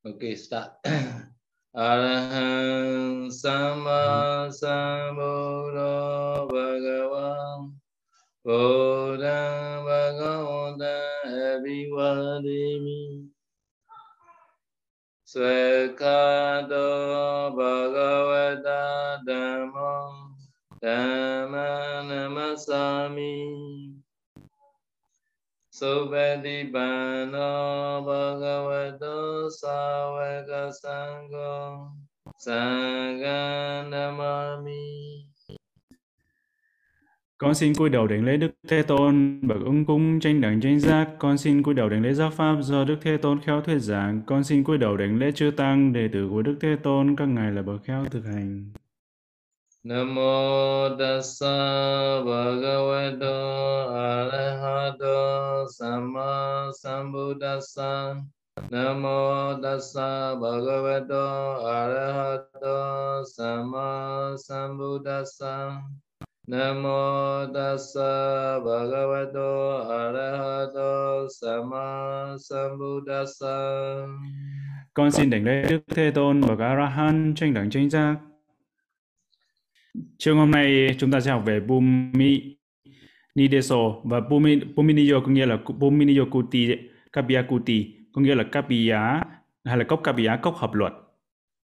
Okay, start. Arahant Sama Sambuddho Bhagavan Buddha Bhagavata Abhivadimi Svekhato Bhagavata Dhamma. Dhamma Namasami. Supatipano Bhagavato Savaka Sangho Sangha Namami Con xin cúi đầu đảnh lễ Đức Thế Tôn, bậc ứng cung tranh đẳng tranh giác. Con xin cúi đầu đảnh lễ giáo pháp do Đức Thế Tôn khéo thuyết giảng. Con xin cúi đầu đảnh lễ chư tăng, đệ tử của Đức Thế Tôn, các ngài là bậc khéo thực hành. Namo tassa bhagavato arahato samma sambuddhassa. Namo tassa bhagavato arahato samma sambuddhassa. Namo tassa bhagavato arahato samma sambuddhassa. Con xin đảnh lễ Đức Thế Tôn và các arahant tranh đẳng tranh giác. Chương hôm nay chúng ta sẽ học về Bhumi Nideso và Bhumi, Bhumi Niyo có nghĩa là Bhumi Niyo Kuti, Kapiya Kuti có nghĩa là Kapiya hay là cốc Kapiya, cốc hợp luật.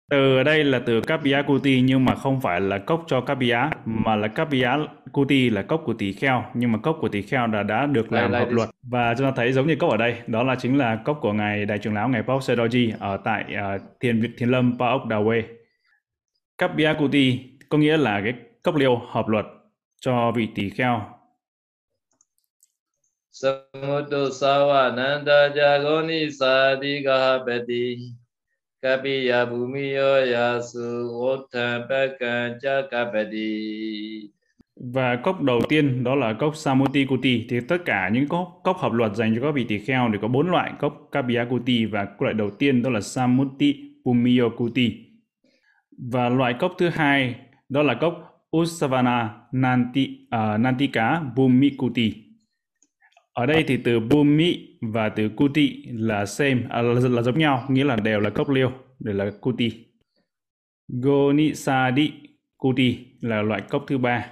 Từ đây là từ Kapiya Kuti nhưng mà không phải là cốc cho Kapiya mà là Kapiya Kuti là cốc của tỳ kheo nhưng mà cốc của tỳ kheo đã đã được làm hợp luật và chúng ta thấy giống như cốc ở đây đó là chính là cốc của ngài đại trưởng lão ngài Paul Sedoji ở tại uh, Thiền Thiền Lâm Pa ốc Đào Quê. Kapiya Kuti có nghĩa là cái cốc liêu hợp luật cho vị tỳ kheo. Samuddu savananda jagoni sadhigahapati Kapiya bhumiyo yasu uttapaka chakapati Và cốc đầu tiên đó là cốc Samuti Kuti. Thì tất cả những cốc, cốc hợp luật dành cho các vị tỳ kheo thì có bốn loại cốc Kapiya Kuti và loại đầu tiên đó là Samuti Pumiyo Kuti. Và loại cốc thứ hai đó là gốc Usavana Nanti, uh, Nantika bumi Kuti. Ở đây thì từ Bhumi và từ Kuti là same, à, là, là giống nhau, nghĩa là đều là cốc liêu, đều là Kuti. Gonisadi Kuti là loại cốc thứ ba.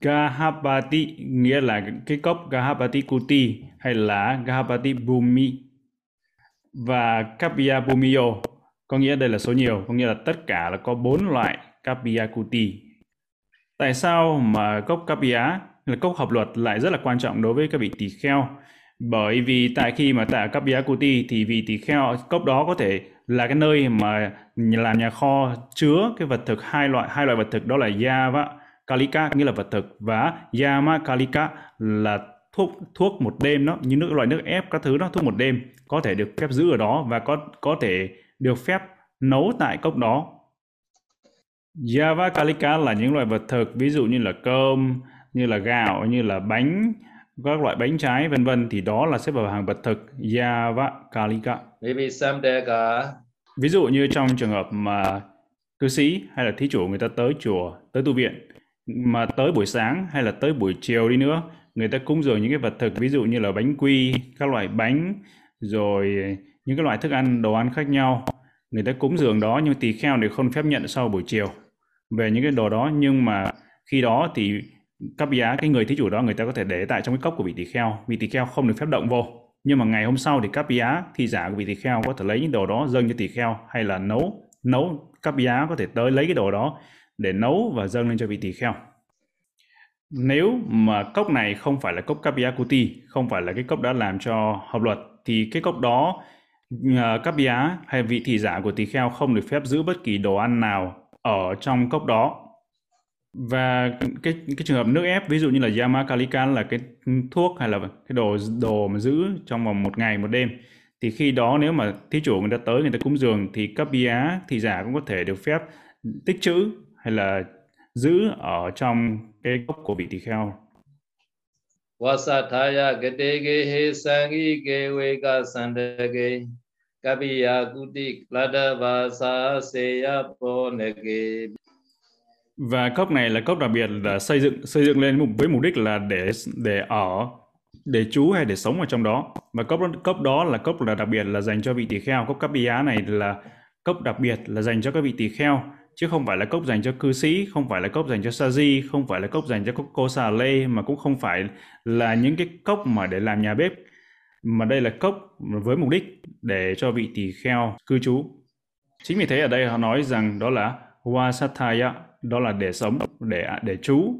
Gahapati nghĩa là cái cốc Gahapati Kuti hay là Gahapati Bhumi và Kapiya Bhumiyo có nghĩa đây là số nhiều có nghĩa là tất cả là có bốn loại capiacuti tại sao mà cốc capia là cốc hợp luật lại rất là quan trọng đối với các vị tỳ kheo bởi vì tại khi mà tại Kapiya thì vị tỳ kheo cốc đó có thể là cái nơi mà làm nhà kho chứa cái vật thực hai loại hai loại vật thực đó là Yava Kalika, nghĩa là vật thực, và Yama Kalika là thuốc thuốc một đêm đó, như nước, loại nước ép các thứ đó, thuốc một đêm có thể được phép giữ ở đó và có có thể được phép nấu tại cốc đó. Yava Kalika là những loại vật thực ví dụ như là cơm, như là gạo, như là bánh, các loại bánh trái vân vân thì đó là xếp vào hàng vật thực Yava Kalika. Maybe samdeka Ví dụ như trong trường hợp mà cư sĩ hay là thí chủ người ta tới chùa, tới tu viện mà tới buổi sáng hay là tới buổi chiều đi nữa, người ta cúng dường những cái vật thực ví dụ như là bánh quy, các loại bánh rồi những cái loại thức ăn, đồ ăn khác nhau. Người ta cúng dường đó nhưng tỳ kheo thì không phép nhận sau buổi chiều. Về những cái đồ đó nhưng mà khi đó thì cấp giá cái người thí chủ đó người ta có thể để tại trong cái cốc của vị tỳ kheo, vị tỳ kheo không được phép động vô. Nhưng mà ngày hôm sau thì cấp giá thi giả của vị tỳ kheo có thể lấy những đồ đó dâng cho tỳ kheo hay là nấu nấu cấp giá có thể tới lấy cái đồ đó để nấu và dâng lên cho vị tỳ kheo. Nếu mà cốc này không phải là cốc Kapiya Kuti không phải là cái cốc đã làm cho hợp luật thì cái cốc đó Ờ, các bia hay vị thị giả của tỳ kheo không được phép giữ bất kỳ đồ ăn nào ở trong cốc đó? Và cái cái trường hợp nước ép, ví dụ như là Yamakalika là cái thuốc hay là cái đồ đồ mà giữ trong vòng một ngày, một đêm, thì khi đó nếu mà thí chủ người ta tới, người ta cúng dường thì các bia thị giả cũng có thể được phép tích trữ hay là giữ ở trong cái cốc của vị tỳ kheo. Vasathaya gatege he sangi Gewe Ka sandage Kaviya kuti klada vasa seya ponege. Và cốc này là cốc đặc biệt là xây dựng xây dựng lên với mục đích là để để ở, để trú hay để sống ở trong đó. Và cốc cốc đó là cốc là đặc biệt là dành cho vị tỳ kheo. Cốc cấp bia này là cốc đặc biệt là dành cho các vị tỳ kheo, chứ không phải là cốc dành cho cư sĩ, không phải là cốc dành cho sa di không phải là cốc dành cho cô xà lê, mà cũng không phải là những cái cốc mà để làm nhà bếp mà đây là cốc với mục đích để cho vị tỳ kheo cư trú. Chính vì thế ở đây họ nói rằng đó là wasataya đó là để sống để để trú.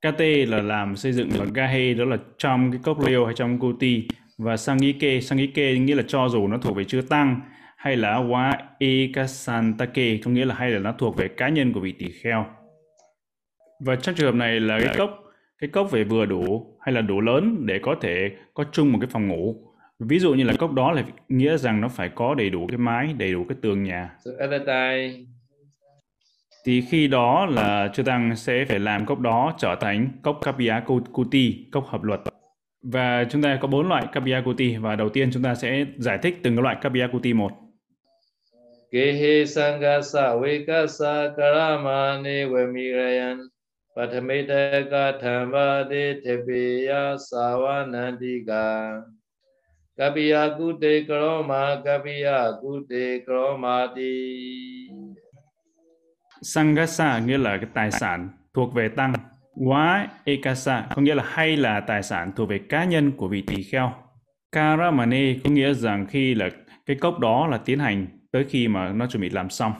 KT là làm xây dựng và Gahe đó là trong cái cốc liêu hay trong Kuti. Và Sangike, Sangike nghĩa là cho dù nó thuộc về chư tăng hay là Wa Ekasantake có nghĩa là hay là nó thuộc về cá nhân của vị tỷ kheo. Và trong trường hợp này là cái cốc cái cốc về vừa đủ hay là đủ lớn để có thể có chung một cái phòng ngủ. Ví dụ như là cốc đó là nghĩa rằng nó phải có đầy đủ cái mái, đầy đủ cái tường nhà. So at that time thì khi đó là chư tăng sẽ phải làm cốc đó trở thành cốc Kapya Kuti, cốc hợp luật. Và chúng ta có bốn loại Kapya Kuti và đầu tiên chúng ta sẽ giải thích từng loại Kapya Kuti một. Gehe Sangasa Vikasa Sangasa nghĩa là cái tài sản thuộc về tăng. Quá Ekasa có nghĩa là hay là tài sản thuộc về cá nhân của vị tỳ kheo. Karamane có nghĩa rằng khi là cái cốc đó là tiến hành tới khi mà nó chuẩn bị làm xong.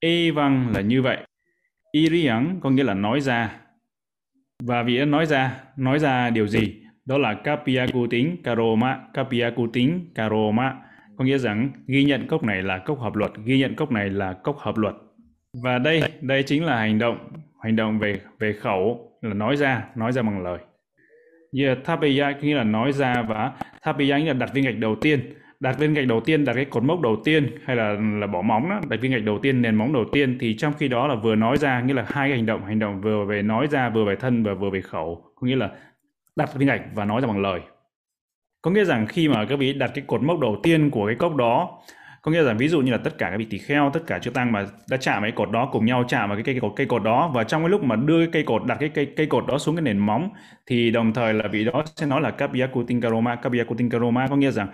E văng là như vậy. Iriang có nghĩa là nói ra. Và vì đã nói ra, nói ra điều gì? Đó là Kapiyaku tính Karoma, Kapiyaku tính Karoma. Có nghĩa rằng ghi nhận cốc này là cốc hợp luật, ghi nhận cốc này là cốc hợp luật. Và đây, đây chính là hành động, hành động về về khẩu là nói ra, nói ra bằng lời. Như Thapaya nghĩa là nói ra và Thapaya nghĩa là đặt viên gạch đầu tiên. Đặt viên gạch đầu tiên, đặt cái cột mốc đầu tiên hay là là bỏ móng đó, đặt viên gạch đầu tiên, nền móng đầu tiên thì trong khi đó là vừa nói ra nghĩa là hai cái hành động, hành động vừa về nói ra, vừa về thân và vừa về khẩu. Có nghĩa là đặt viên gạch và nói ra bằng lời. Có nghĩa rằng khi mà các vị đặt cái cột mốc đầu tiên của cái cốc đó có nghĩa là ví dụ như là tất cả các vị tỳ kheo tất cả chư tăng mà đã chạm cái cột đó cùng nhau chạm vào cái cây cột cây cột đó và trong cái lúc mà đưa cái cây cột đặt cái cây cây cột đó xuống cái nền móng thì đồng thời là vị đó sẽ nói là Kapyakutin Karoma Kapyakutin Karoma có nghĩa rằng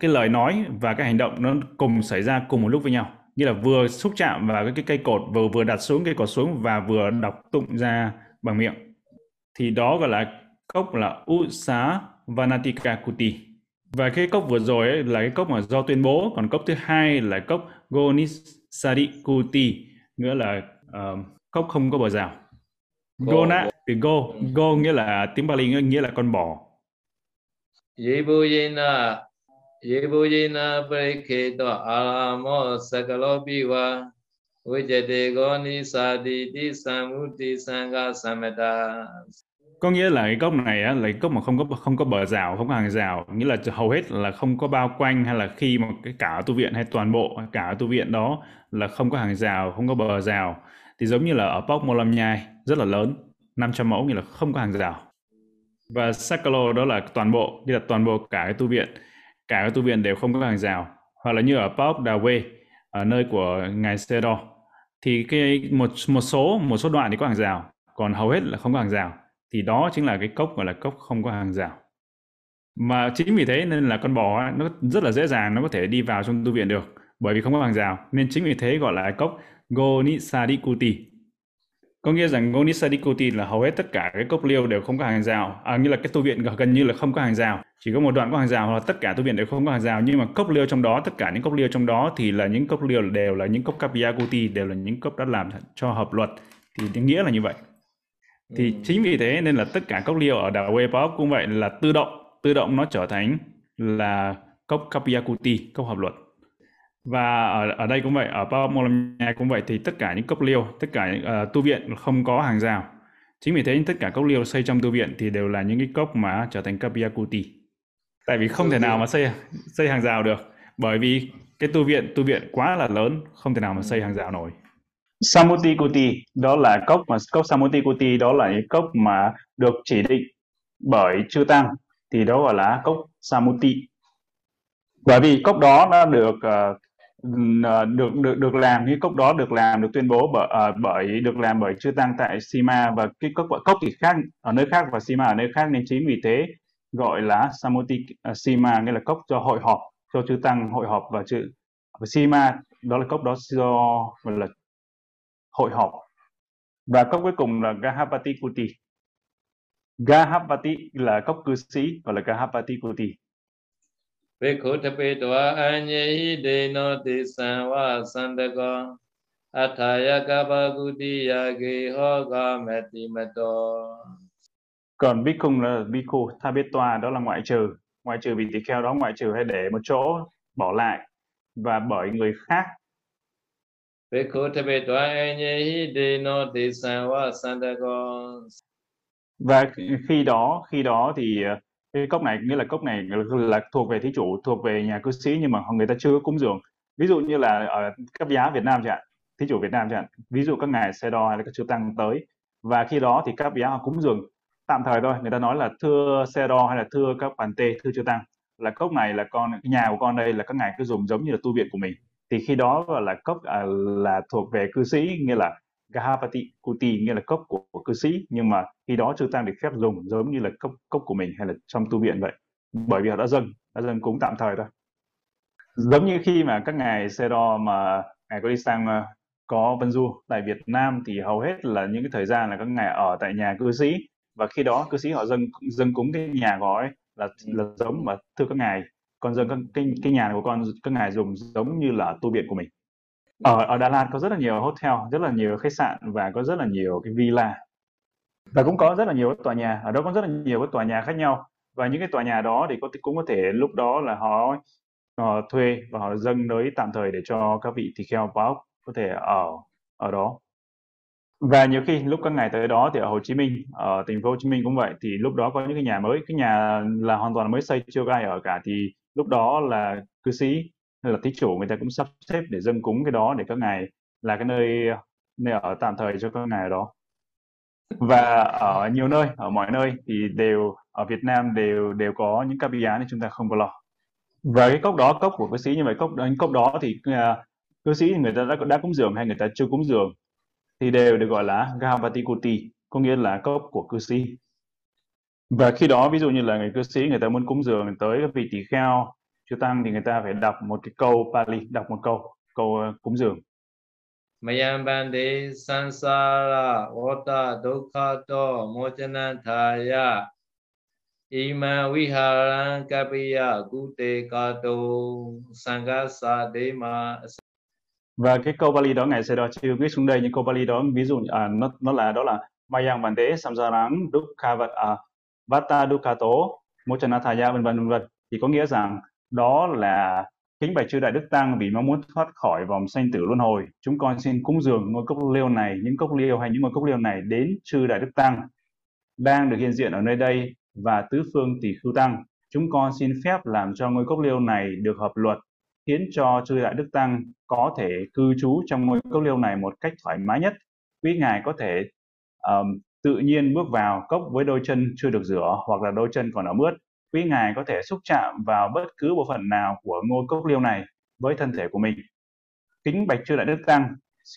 cái lời nói và cái hành động nó cùng xảy ra cùng một lúc với nhau. Như là vừa xúc chạm vào cái, cái cây cột vừa vừa đặt xuống cây cột xuống và vừa đọc tụng ra bằng miệng. Thì đó gọi là cốc là Usa Vanatika Kuti và cái cốc vừa rồi ấy là cái cốc mà do tuyên bố. Còn cốc thứ hai là cốc Gonisari Kuti nghĩa là uh, cốc không có bờ rào. Gona từ go. Go nghĩa là tiếng Bali nghĩa là con bò. Yebuyena Yebuyena Pariketo Alamo Sakalopiwa Vijate Gonisadi Di Samuti Sangha Samata có nghĩa là cái cốc này á, là cái cốc mà không có không có bờ rào không có hàng rào. Nghĩa là hầu hết là không có bao quanh hay là khi mà cái cả tu viện hay toàn bộ cả tu viện đó là không có hàng rào không có bờ rào. Thì giống như là ở Pok Molam Nhai rất là lớn 500 mẫu nghĩa là không có hàng rào. Và Sakalo đó là toàn bộ như là toàn bộ cả cái tu viện cả cái tu viện đều không có hàng rào. Hoặc là như ở Pok Đà Quê ở nơi của ngài Sedo thì cái một một số một số đoạn thì có hàng rào còn hầu hết là không có hàng rào thì đó chính là cái cốc gọi là cốc không có hàng rào. Mà chính vì thế nên là con bò nó rất là dễ dàng nó có thể đi vào trong tu viện được bởi vì không có hàng rào. Nên chính vì thế gọi là cốc Gonisadikuti có nghĩa rằng Gonisadikuti là hầu hết tất cả cái cốc liêu đều không có hàng rào. À, như là cái tu viện gần như là không có hàng rào. Chỉ có một đoạn có hàng rào hoặc là tất cả tu viện đều không có hàng rào. Nhưng mà cốc liêu trong đó tất cả những cốc liêu trong đó thì là những cốc liêu đều là những cốc Kapiyakuti đều là những cốc đã làm cho hợp luật. Thì nghĩa là như vậy thì ừ. chính vì thế nên là tất cả cốc liêu ở đảo Webop cũng vậy là tự động tự động nó trở thành là cốc Kapiyakuti cốc hợp luật. Và ở ở đây cũng vậy ở Pamolamia cũng vậy thì tất cả những cốc liêu tất cả uh, tu viện không có hàng rào. Chính vì thế tất cả cốc liêu xây trong tu viện thì đều là những cái cốc mà trở thành Kapiyakuti tại vì không thể nào mà xây xây hàng rào được bởi vì cái tu viện tu viện quá là lớn không thể nào mà xây hàng rào nổi Samuti Kuti đó là cốc mà cốc Samuti Kuti đó là những cốc mà được chỉ định bởi chư tăng thì đó gọi là cốc Samuti. Bởi vì cốc đó nó được uh, được được được làm cái cốc đó được làm được tuyên bố bởi uh, bởi được làm bởi chư tăng tại Sima và cái cốc cốc thì khác ở nơi khác và Sima ở nơi khác nên chính vì thế gọi là Samuti uh, Sima nghĩa là cốc cho hội họp cho chư tăng hội họp và chữ và Sima đó là cốc đó do gọi là hội họp. Và cốc cuối cùng là Gahapati Kuti. Gahapati là cốc cư sĩ và là Gahapati Kuti. Về khu thập bê tòa an nhê hi Athaya Gaba Kuti ho gà mẹ tì Còn bí cung là bí khu tha biết tòa đó là ngoại trừ. Ngoại trừ vì tỳ kheo đó ngoại trừ hay để một chỗ bỏ lại và bởi người khác ဘေခုတပေတောအညေဟိဒေနောတိသံဝသန္တကော và khi đó khi đó thì cái cốc này nghĩa là cốc này là thuộc về thí chủ thuộc về nhà cư sĩ nhưng mà người ta chưa có cúng dường ví dụ như là ở cấp giá Việt Nam chẳng hạn thí chủ Việt Nam chẳng hạn ví dụ các ngài xe đo hay là các chư tăng tới và khi đó thì các giá họ cúng dường tạm thời thôi người ta nói là thưa xe đo hay là thưa các bàn tê thưa chư tăng là cốc này là con cái nhà của con đây là các ngài cứ dùng giống như là tu viện của mình thì khi đó là cốc à, là thuộc về cư sĩ nghĩa là Gahapati Kuti nghĩa là cốc của, của cư sĩ. Nhưng mà khi đó chư tăng được phép dùng giống như là cốc cốc của mình hay là trong tu viện vậy. Bởi vì họ đã dâng đã dâng cúng tạm thời thôi. Giống như khi mà các ngài xe đo mà ngài có đi sang ờ, có vân du tại Việt Nam thì hầu hết là những cái thời gian là các ngài ở tại nhà cư sĩ. Và khi đó cư sĩ họ dâng dâng cúng cái nhà gói là là giống mà thưa các ngài con dâng cái cái nhà của con các ngài dùng giống như là tu viện của mình. Ở ở Đà Lạt có rất là nhiều hotel rất là nhiều khách sạn và có rất là nhiều cái villa. Và cũng có rất là nhiều tòa nhà ở đó có rất là nhiều cái tòa nhà khác nhau. Và những cái tòa nhà đó thì có cũng có thể lúc đó là họ, họ thuê và họ dâng tới tạm thời để cho các vị tỳ kheo báo có thể ở ở đó. Và nhiều khi lúc các ngày tới đó thì ở Hồ Chí Minh ở thành phố Hồ Chí Minh cũng vậy thì lúc đó có những cái nhà mới cái nhà là hoàn toàn mới xây chưa có ai ở cả thì lúc đó là cư sĩ hay là thí chủ người ta cũng sắp xếp để dâng cúng cái đó để các ngài là cái nơi nơi ở tạm thời cho các ngài đó. Và ở nhiều nơi ở mọi nơi thì đều ở Việt Nam đều đều có những các giá nên chúng ta không có lo. Và cái cốc đó cốc của cư sĩ như vậy cốc cốc đó thì uh, cư sĩ người ta đã đã cúng dường hay người ta chưa cúng dường thì đều được gọi là Gavati Kuti có nghĩa là cốc của cư sĩ và khi đó ví dụ như là người cư sĩ người ta muốn cúng dường tới các vị tỳ kheo chư tăng thì người ta phải đọc một cái câu Pali đọc một câu câu uh, cúng dường. Mayam bande sansara ota dukha to mochana thaya ima viharan kapiya gute kato sangasa dema và cái câu Bali đó ngài sẽ đó chưa viết xuống đây những câu Bali đó ví dụ à, nó nó là đó là Mayang Bante Samsarang Dukha à, Vata dukato Mochanathaya vân vân vân vân. Thì có nghĩa rằng đó là kính bạch chư đại đức tăng vì mong muốn thoát khỏi vòng sanh tử luân hồi. Chúng con xin cúng dường ngôi cốc liêu này những cốc liêu hay những ngôi cốc liêu này đến chư đại đức tăng đang được hiện diện ở nơi đây và tứ phương tỷ khưu tăng. Chúng con xin phép làm cho ngôi cốc liêu này được hợp luật khiến cho chư đại đức tăng có thể cư trú trong ngôi cốc liêu này một cách thoải mái nhất. Quý ngài có thể um, tự nhiên bước vào cốc với đôi chân chưa được rửa hoặc là đôi chân còn ở ướt, quý ngài có thể xúc chạm vào bất cứ bộ phận nào của ngôi cốc liêu này với thân thể của mình. Kính bạch chư đại đức tăng,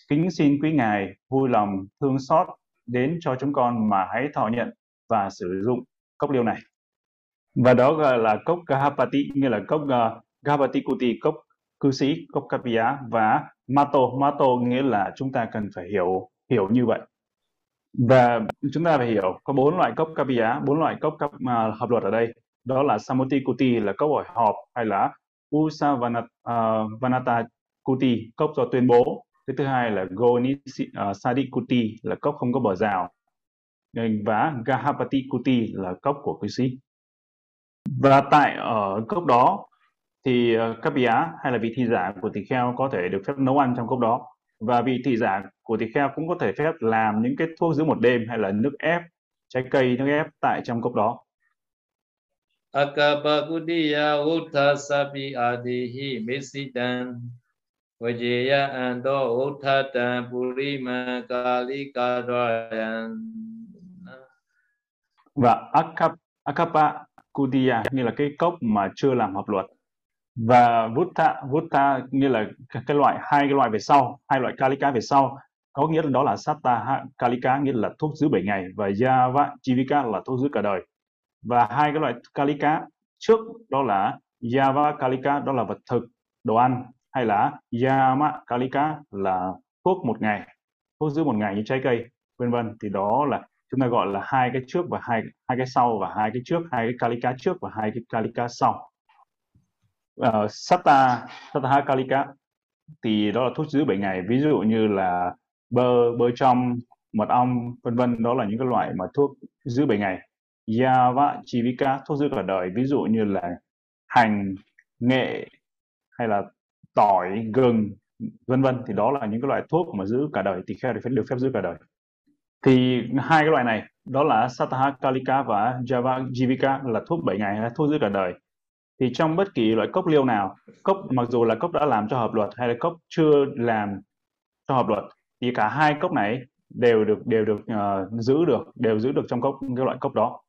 kính xin quý ngài vui lòng thương xót đến cho chúng con mà hãy thọ nhận và sử dụng cốc liêu này. Và đó gọi là cốc Gahapati, nghĩa là cốc ờ, uh, Gahapati Kuti, cốc cư sĩ, cốc Kapiya và Mato. Mato nghĩa là chúng ta cần phải hiểu hiểu như vậy. Và chúng ta phải hiểu có bốn loại cốc Kapiya, bốn loại cốc cấp, uh, à, hợp luật ở đây. Đó là Samuti Kuti là cốc hỏi họp hay là Usavanata à, uh, Kuti cốc do tuyên bố. Cái thứ hai là Goni uh, à, Sadi Kuti là cốc không có bờ rào. Và Gahapati Kuti là cốc của cư sĩ. Và tại ở cốc đó thì uh, các hay là vị thi giả của tỳ kheo có thể được phép nấu ăn trong cốc đó và vị thị giả của tỳ kheo cũng có thể phép làm những cái thuốc giữ một đêm hay là nước ép trái cây nước ép tại trong cốc đó. Akabakudiya Uttha Adihi Mesidan Vajaya Ando Uttha Purima Kali Kadrayan Và Akapa Kudiya như là cái cốc mà chưa làm hợp luật và vutta vutta nghĩa là cái loại, hai cái loại về sau, hai loại kalika về sau. Có nghĩa là đó là satta kalika nghĩa là thuốc giữ 7 ngày và yava jivika là thuốc giữ cả đời. Và hai cái loại kalika trước đó là Yava kalika đó là vật thực, đồ ăn, hay là Yama kalika là thuốc một ngày, thuốc giữ một ngày như trái cây, vân vân. Thì đó là, chúng ta gọi là hai cái trước và hai hai cái sau và hai cái trước, hai cái kalika trước và hai cái kalika sau uh, Sata Sataha kalika thì đó là thuốc giữ 7 ngày ví dụ như là bơ bơ trong mật ong vân vân đó là những cái loại mà thuốc giữ 7 ngày Yava Chivika thuốc giữ cả đời. Ví dụ như là hành nghệ hay là tỏi gừng vân vân. Thì đó là những cái loại thuốc mà giữ cả đời. Thì kheo được phép giữ cả đời. Thì hai cái loại này đó là Sataha Kalika và Java Jivika là thuốc 7 ngày hay thuốc giữ cả đời thì trong bất kỳ loại cốc liêu nào cốc mặc dù là cốc đã làm cho hợp luật hay là cốc chưa làm cho hợp luật thì cả hai cốc này đều được đều được uh, giữ được đều giữ được trong cốc cái loại cốc đó.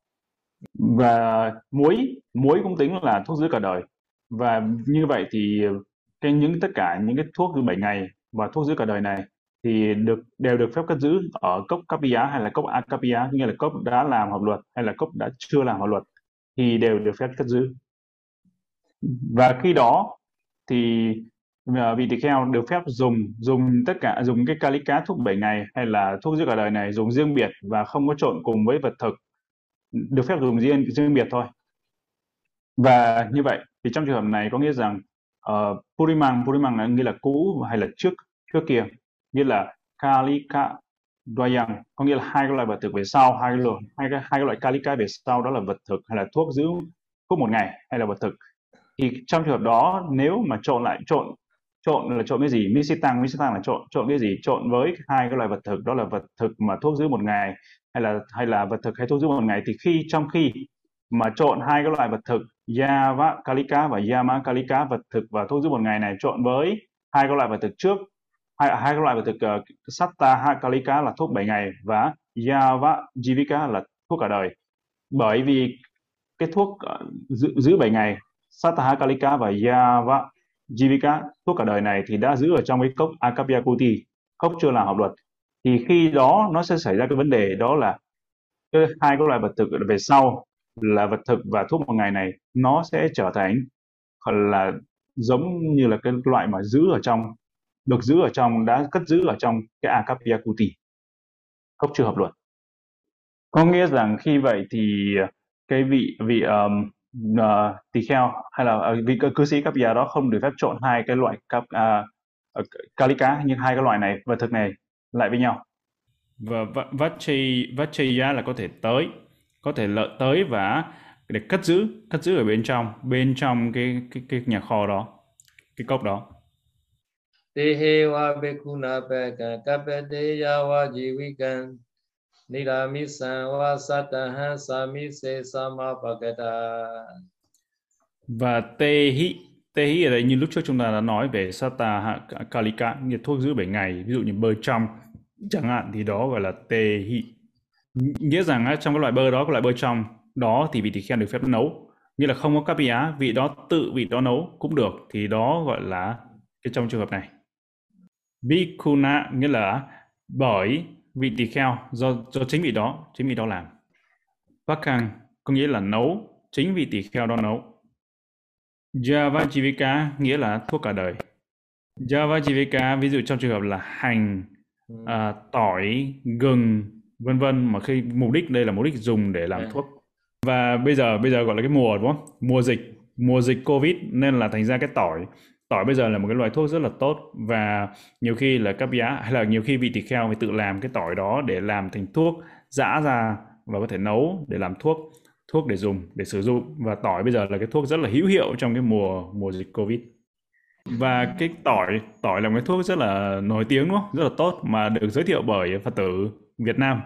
Và muối muối cũng tính là thuốc giữ cả đời. Và như vậy thì cái những tất cả những cái thuốc 7 ngày và thuốc giữ cả đời này thì được đều được phép cất giữ ở cốc capia hay là cốc acapia nghĩa là cốc đã làm hợp luật hay là cốc đã chưa làm hợp luật thì đều được phép cất giữ và khi đó thì ờ, vị tỳ kheo được phép dùng dùng tất cả dùng cái kali thuốc 7 ngày hay là thuốc giữ cả đời này dùng riêng biệt và không có trộn cùng với vật thực được phép dùng riêng riêng biệt thôi. Và như vậy thì trong trường hợp này có nghĩa rằng ờ, uh, purimang purimang là nghĩa là cũ hay là trước trước kia nghĩa là kalika doyang có nghĩa là hai cái loại vật thực về sau hai cái loại hai cái hai cái loại kalika về sau đó là vật thực hay là thuốc giữ thuốc một ngày hay là vật thực thì trong trường hợp đó nếu mà trộn lại trộn trộn là trộn cái gì? Misitang misitang là trộn trộn cái gì? Trộn với hai cái loại vật thực đó là vật thực mà thuốc giữ một ngày hay là hay là vật thực hay thuốc giữ một ngày. Thì khi trong khi mà trộn hai cái loại vật thực Yava Kalika và Yama Kalika vật thực và thuốc giữ một ngày này trộn với hai cái loại vật thực trước hai hai cái loại vật thực ờ, uh, Satta Kalika là thuốc 7 ngày và Yava Jivika là thuốc cả đời. Bởi vì cái thuốc uh, giữ, giữ 7 ngày Sataha Kalika và Yava Jivika thuốc cả đời này thì đã giữ ở trong cái cốc Akapyakuti, cốc chưa làm học luật. Thì khi đó nó sẽ xảy ra cái vấn đề đó là cái hai cái loại vật thực về sau là vật thực và thuốc một ngày này nó sẽ trở thành là giống như là cái loại mà giữ ở trong được giữ ở trong đã cất giữ ở trong cái Akapyakuti cốc chưa hợp luật. Có nghĩa rằng khi vậy thì cái vị vị um, uh, tỳ kheo hay là uh, vị cư sĩ Kapya đó không được phép trộn hai cái loại cấp uh, kalika nhưng hai cái loại này vật thực này lại với nhau. Và vachi vachaya là có thể tới có thể lợi tới và để cất giữ cất giữ ở bên trong bên trong cái cái cái nhà kho đó cái cốc đó. Tehewa bekuna beka kapedeya wa jivikan Nidamisa wa sataha samise samapakata và tê hi ở đây như lúc trước chúng ta đã nói về sata kalika, nghĩa thuốc giữ 7 ngày, ví dụ như bơ trong chẳng hạn thì đó gọi là tê hi nghĩa rằng trong cái loại bơ đó, cái loại bơ trong đó thì vị tỳ kheo được phép nấu. Như là không có kapia vị đó tự vị đó nấu cũng được, thì đó gọi là cái trong trường hợp này. Bikuna nghĩa là bởi vị tỳ kheo do do chính vị đó chính vị đó làm. Vakang có nghĩa là nấu chính vị tỳ kheo đó nấu. Javajivika nghĩa là thuốc cả đời. Javajivika ví dụ trong trường hợp là hành ừ. à, tỏi gừng vân vân mà khi mục đích đây là mục đích dùng để làm thuốc. Và bây giờ bây giờ gọi là cái mùa đúng không? Mùa dịch. Mùa dịch covid nên là thành ra cái tỏi tỏi bây giờ là một cái loại thuốc rất là tốt và nhiều khi là cấp giá hay là nhiều khi vị tỳ kheo phải tự làm cái tỏi đó để làm thành thuốc giã ra và có thể nấu để làm thuốc thuốc để dùng để sử dụng. Và tỏi bây giờ là cái thuốc rất là hữu hiệu trong cái mùa mùa dịch covid. Và cái tỏi tỏi là một cái thuốc rất là nổi tiếng đúng không? Rất là tốt mà được giới thiệu bởi phật tử Việt Nam.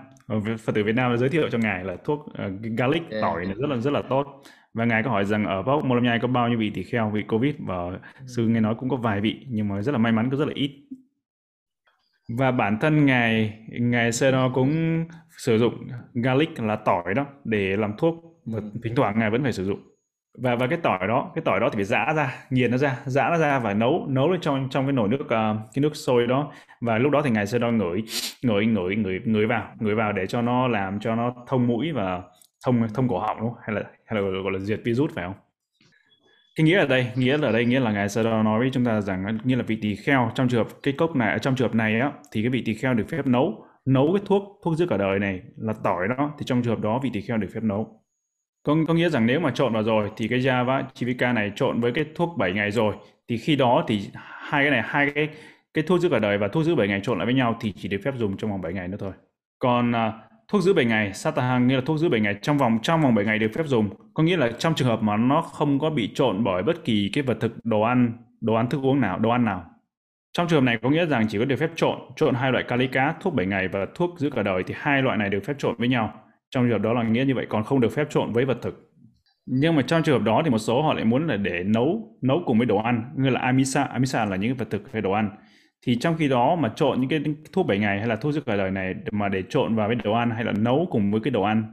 Phật tử Việt Nam đã giới thiệu cho ngài là thuốc uh, garlic tỏi này rất là rất là tốt và ngài có hỏi rằng ở Bắc Molamyai có bao nhiêu vị tỳ kheo vị Covid và sư nghe nói cũng có vài vị nhưng mà rất là may mắn có rất là ít. Và bản thân ngài ngài Seno cũng sử dụng garlic là tỏi đó để làm thuốc và thỉnh thoảng ngài vẫn phải sử dụng. Và và cái tỏi đó, cái tỏi đó thì phải giã ra, nghiền nó ra, giã nó ra và nấu nấu lên trong trong cái nồi nước uh, cái nước sôi đó và lúc đó thì ngài Seno ngửi ngửi ngửi ngửi ngửi vào, ngửi vào để cho nó làm cho nó thông mũi và thông thông cổ họng đúng không? hay là hay là gọi là diệt virus phải không cái nghĩa ở đây nghĩa ở đây nghĩa là ngài sau đó nói với chúng ta rằng như là vị tỳ kheo trong trường hợp cái cốc này trong trường hợp này á thì cái vị tỳ kheo được phép nấu nấu cái thuốc thuốc giữ cả đời này là tỏi đó thì trong trường hợp đó vị tỳ kheo được phép nấu có, có nghĩa rằng nếu mà trộn vào rồi thì cái Java Chivika này trộn với cái thuốc 7 ngày rồi thì khi đó thì hai cái này hai cái cái thuốc giữ cả đời và thuốc giữ 7 ngày trộn lại với nhau thì chỉ được phép dùng trong vòng 7 ngày nữa thôi. Còn uh, thuốc giữ 7 ngày Satahang nghĩa là thuốc giữ 7 ngày trong vòng trong vòng 7 ngày được phép dùng. Có nghĩa là trong trường hợp mà nó không có bị trộn bởi bất kỳ cái vật thực đồ ăn, đồ ăn thức uống nào, đồ ăn nào. Trong trường hợp này có nghĩa rằng chỉ có được phép trộn, trộn hai loại kali cá, thuốc 7 ngày và thuốc giữ cả đời thì hai loại này được phép trộn với nhau. Trong trường hợp đó là nghĩa như vậy còn không được phép trộn với vật thực. Nhưng mà trong trường hợp đó thì một số họ lại muốn là để nấu nấu cùng với đồ ăn, như là amisa, amisa là những vật thực về đồ ăn thì trong khi đó mà trộn những cái thuốc 7 ngày hay là thuốc giữ cả đời này mà để trộn vào với đồ ăn hay là nấu cùng với cái đồ ăn,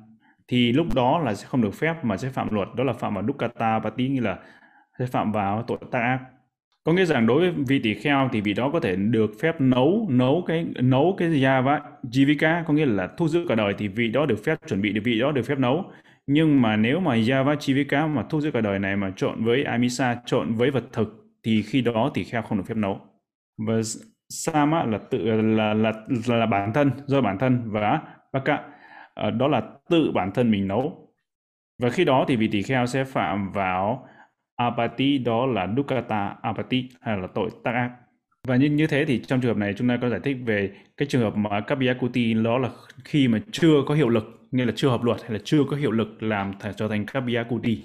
thì lúc đó là sẽ không được phép mà sẽ phạm luật, đó là phạm vào dukkata tí như là sẽ phạm vào tội tác ác. Có nghĩa rằng đối với vị tỷ kheo thì vị đó có thể được phép nấu nấu cái nấu cái yava jivika có nghĩa là thuốc giữ cả đời thì vị đó được phép, chuẩn bị được vị đó được phép nấu. Nhưng mà nếu mà java jivika mà thuốc giữ cả đời này mà trộn với amisa, trộn với vật thực thì khi đó tỷ kheo không được phép nấu và sama là tự là là là, là bản thân do bản thân và baka ờ, đó là tự bản thân mình nấu. Và khi đó thì vị tỳ kheo sẽ phạm vào apati đó là dukkata apati hay là tội tác ác. Và như như thế thì trong trường hợp này chúng ta có giải thích về cái trường hợp mà kapiyakuti đó là khi mà chưa có hiệu lực nghĩa là chưa hợp luật hay là chưa có hiệu lực làm th- trở thành kapiyakuti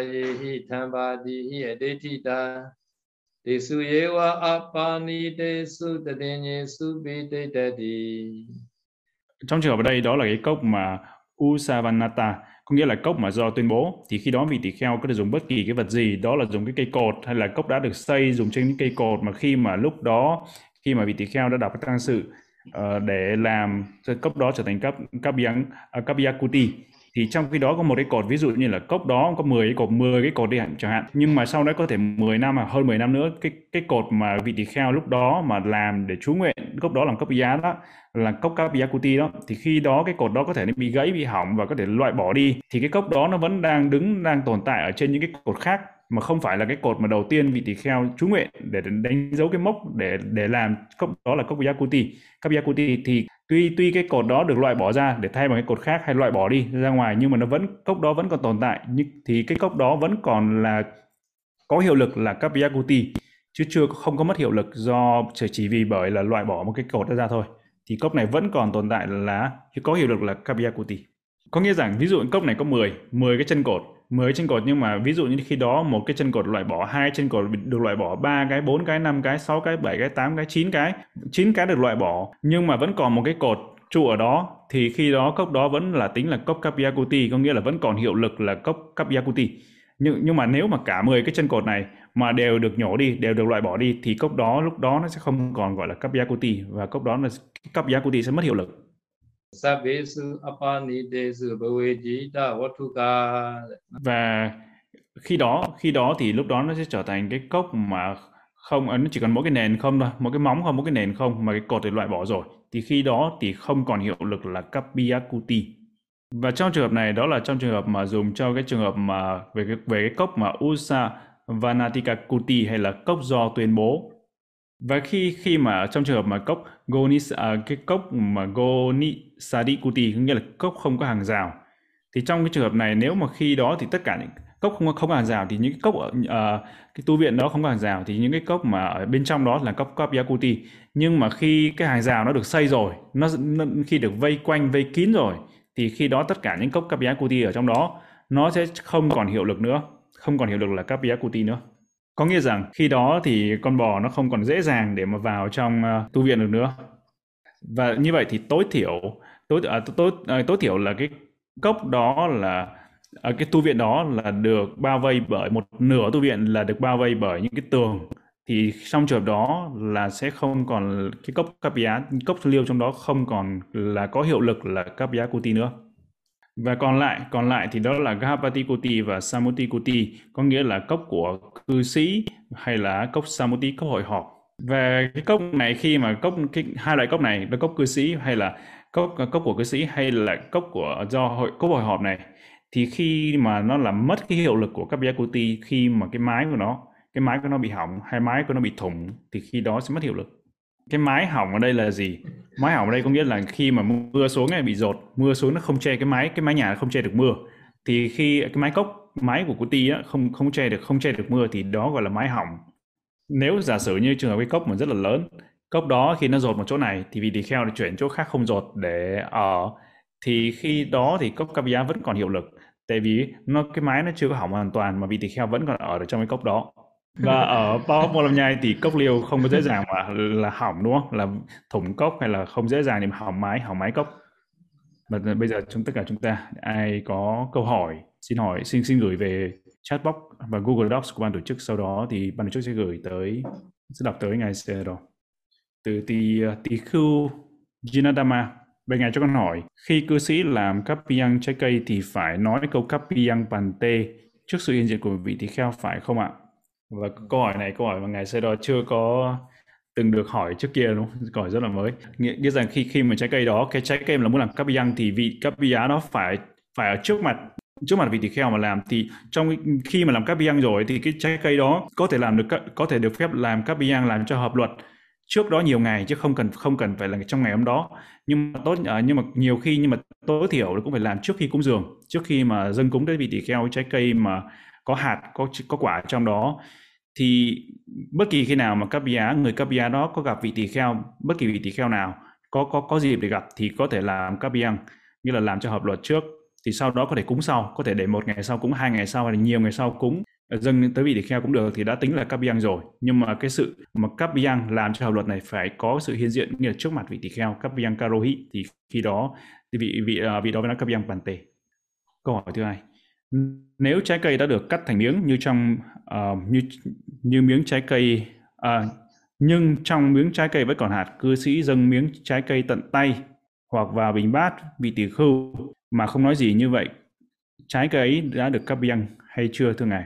hi yehi thambadihi adetita တေစုယေဝအပါနိတေစုတတင်ညေစုပိတိတတိ Trong trường hợp ở đây đó là cái cốc mà Usavanata có nghĩa là cốc mà do tuyên bố thì khi đó vị tỷ kheo có thể dùng bất kỳ cái vật gì đó là dùng cái cây cột hay là cốc đã được xây dùng trên những cây cột mà khi mà lúc đó khi mà vị tỷ kheo đã đọc cái tăng sự uh, để làm cho cốc đó trở thành cấp cấp yang uh, cấp yakuti thì trong khi đó có một cái cột, ví dụ như là cốc đó có 10 cái cột 10 cái cột đi hạn chẳng hạn. Nhưng mà sau đó có thể 10 năm hoặc hơn 10 năm nữa, cái cái cột mà vị tỳ kheo lúc đó mà làm để chú nguyện cốc đó làm cấp giá đó, là cốc kapiyakuti đó, thì khi đó cái cột đó có thể bị gãy, bị hỏng và có thể loại bỏ đi. Thì cái cốc đó nó vẫn đang đứng, đang tồn tại ở trên những cái cột khác mà không phải là cái cột mà đầu tiên vị tỳ kheo chú nguyện để đánh dấu cái mốc để để làm cốc đó là cốc yakuti. Cốc yakuti thì tuy tuy cái cột đó được loại bỏ ra để thay bằng cái cột khác hay loại bỏ đi ra ngoài nhưng mà nó vẫn cốc đó vẫn còn tồn tại. Nhưng thì cái cốc đó vẫn còn là có hiệu lực là cốc yakuti chứ chưa không có mất hiệu lực do chỉ vì bởi là loại bỏ một cái cột đó ra thôi. Thì cốc này vẫn còn tồn tại là có hiệu lực là Kabiyakuti. Có nghĩa rằng ví dụ cốc này có 10, 10 cái chân cột 10 chân cột, nhưng mà ví dụ như khi đó một cái chân cột loại bỏ hai, chân cột được loại bỏ ba cái, bốn cái, năm cái, sáu cái, bảy cái, tám cái, chín cái chín cái được loại bỏ, nhưng mà vẫn còn một cái cột trụ ở đó, thì khi đó cốc đó vẫn là tính là cốc Kapiakuti có nghĩa là vẫn còn hiệu lực là cốc Kapiakuti nhưng nhưng mà nếu mà cả 10 cái chân cột này mà đều được nhổ đi, đều được loại bỏ đi, thì cốc đó lúc đó nó sẽ không còn gọi là Kapiakuti và cốc đó là Kapiakuti sẽ mất hiệu lực. Và khi đó khi đó thì lúc đó nó sẽ trở thành cái cốc mà không à, nó chỉ còn mỗi cái nền không thôi một cái móng không một cái nền không mà cái cột thì loại bỏ rồi. Thì khi đó thì không còn hiệu lực là kapiakuti và trong trường hợp này, đó là trong trường hợp mà dùng cho cái trường hợp mà về cái về cái cốc mà usa vanatika kuti hay là cốc do tuyên bố và khi khi mà trong trường hợp mà cốc gonis à, cái cốc mà goni sadikuti có nghĩa là cốc không có hàng rào thì trong cái trường hợp này nếu mà khi đó thì tất cả những cốc không có không có hàng rào thì những cái cốc ở uh, cái tu viện đó không có hàng rào thì những cái cốc mà ở bên trong đó là cốc cốc yakuti nhưng mà khi cái hàng rào nó được xây rồi nó, nó khi được vây quanh vây kín rồi thì khi đó tất cả những cốc cốc yakuti ở trong đó nó sẽ không còn hiệu lực nữa không còn hiệu lực là cốc yakuti nữa có nghĩa rằng khi đó thì con bò nó không còn dễ dàng để mà vào trong uh, tu viện được nữa. Và như vậy thì tối thiểu tối à, tối à, tối thiểu là cái cốc đó là à, cái tu viện đó là được bao vây bởi một nửa tu viện là được bao vây bởi những cái tường. Thì trong trường hợp đó là sẽ không còn cái cốc capia giá cốc liêu trong đó không còn là có hiệu lực là capia giá nữa và còn lại còn lại thì đó là Gahapati Kuti và Samuti Kuti có nghĩa là cốc của cư sĩ hay là cốc Samuti cốc hội họp. Về cái cốc này khi mà cốc cái, hai loại cốc này là cốc cư sĩ hay là cốc cốc của cư sĩ hay là cốc của do hội cốc hội họp này thì khi mà nó làm mất cái hiệu lực của các Kuti khi mà cái mái của nó cái mái của nó bị hỏng hay mái của nó bị thủng thì khi đó sẽ mất hiệu lực cái mái hỏng ở đây là gì? Mái hỏng ở đây có nghĩa là khi mà mưa xuống này bị dột mưa xuống nó không che cái mái cái mái nhà không che được mưa. Thì khi cái mái cốc mái của ti á, không không che được không che được mưa thì đó gọi là mái hỏng. Nếu giả sử như trường hợp cái cốc mà rất là lớn cốc đó khi nó dột một chỗ này thì vị tỳ kheo chuyển chỗ khác không dột để ở thì khi đó thì cốc Kapiya vẫn còn hiệu lực. Tại vì nó cái mái nó chưa có hỏng hoàn toàn mà vị tỳ kheo vẫn còn ở được trong cái cốc đó và ở bao mô nhai thì cốc liêu không có dễ dàng mà là hỏng, đúng không? Là thủng cốc hay là không dễ dàng để mà hỏng mái hỏng mái cốc. Và bây giờ chúng, tất cả chúng ta, ai có câu hỏi, xin hỏi, xin xin gửi về chatbox và Google Docs của ban tổ chức. Sau đó thì ban tổ chức sẽ gửi tới, sẽ đọc tới ngài rồi từ tỷ ờ, tỷ khu Jinadama, bên ngài cho con hỏi, khi cư sĩ làm kapiyang trái cây thì phải nói câu kapiyang pante trước sự hiện diện của vị tỳ kheo, phải không ạ? Và câu hỏi này câu hỏi mà ngài Sero chưa có từng được hỏi trước kia đúng không? Câu hỏi rất là mới. Nghĩa, biết rằng khi khi mà trái cây đó, cái trái cây mà là muốn làm kapiyang thì vị cáp giá nó phải phải ở trước mặt trước mặt vị tỳ kheo mà làm thì trong khi mà làm cáp biang rồi thì cái trái cây đó có thể làm được có thể được phép làm cáp biang làm cho hợp luật trước đó nhiều ngày chứ không cần không cần phải là trong ngày hôm đó nhưng mà tốt à, nhưng mà nhiều khi nhưng mà tối thiểu cũng phải làm trước khi cúng dường trước khi mà dâng cúng tới vị tỳ kheo trái cây mà có hạt, có có quả trong đó, thì bất kỳ khi nào mà cấp giá người cấp giá đó có gặp vị tỳ kheo, bất kỳ vị tỳ kheo nào có có có dịp để gặp thì có thể làm cấp biang như là làm cho hợp luật trước, thì sau đó có thể cúng sau, có thể để một ngày sau cúng, hai ngày sau hay là nhiều ngày sau cúng ờ, dâng tới vị tỳ kheo cũng được thì đã tính là cấp biang rồi. Nhưng mà cái sự mà cấp biang làm cho hợp luật này phải có sự hiện diện như là trước mặt vị tỳ kheo cấp biang karohi, thì khi đó thì vị vị ờ, vị đó mới là cấp bản tề câu hỏi thứ hai nếu trái cây đã được cắt thành miếng như trong uh, như như miếng trái cây uh, nhưng trong miếng trái cây vẫn còn hạt cư sĩ dâng miếng trái cây tận tay hoặc vào bình bát vị tỷ khưu mà không nói gì như vậy. Trái cây ấy đã được cắp biang hay chưa thưa ngài?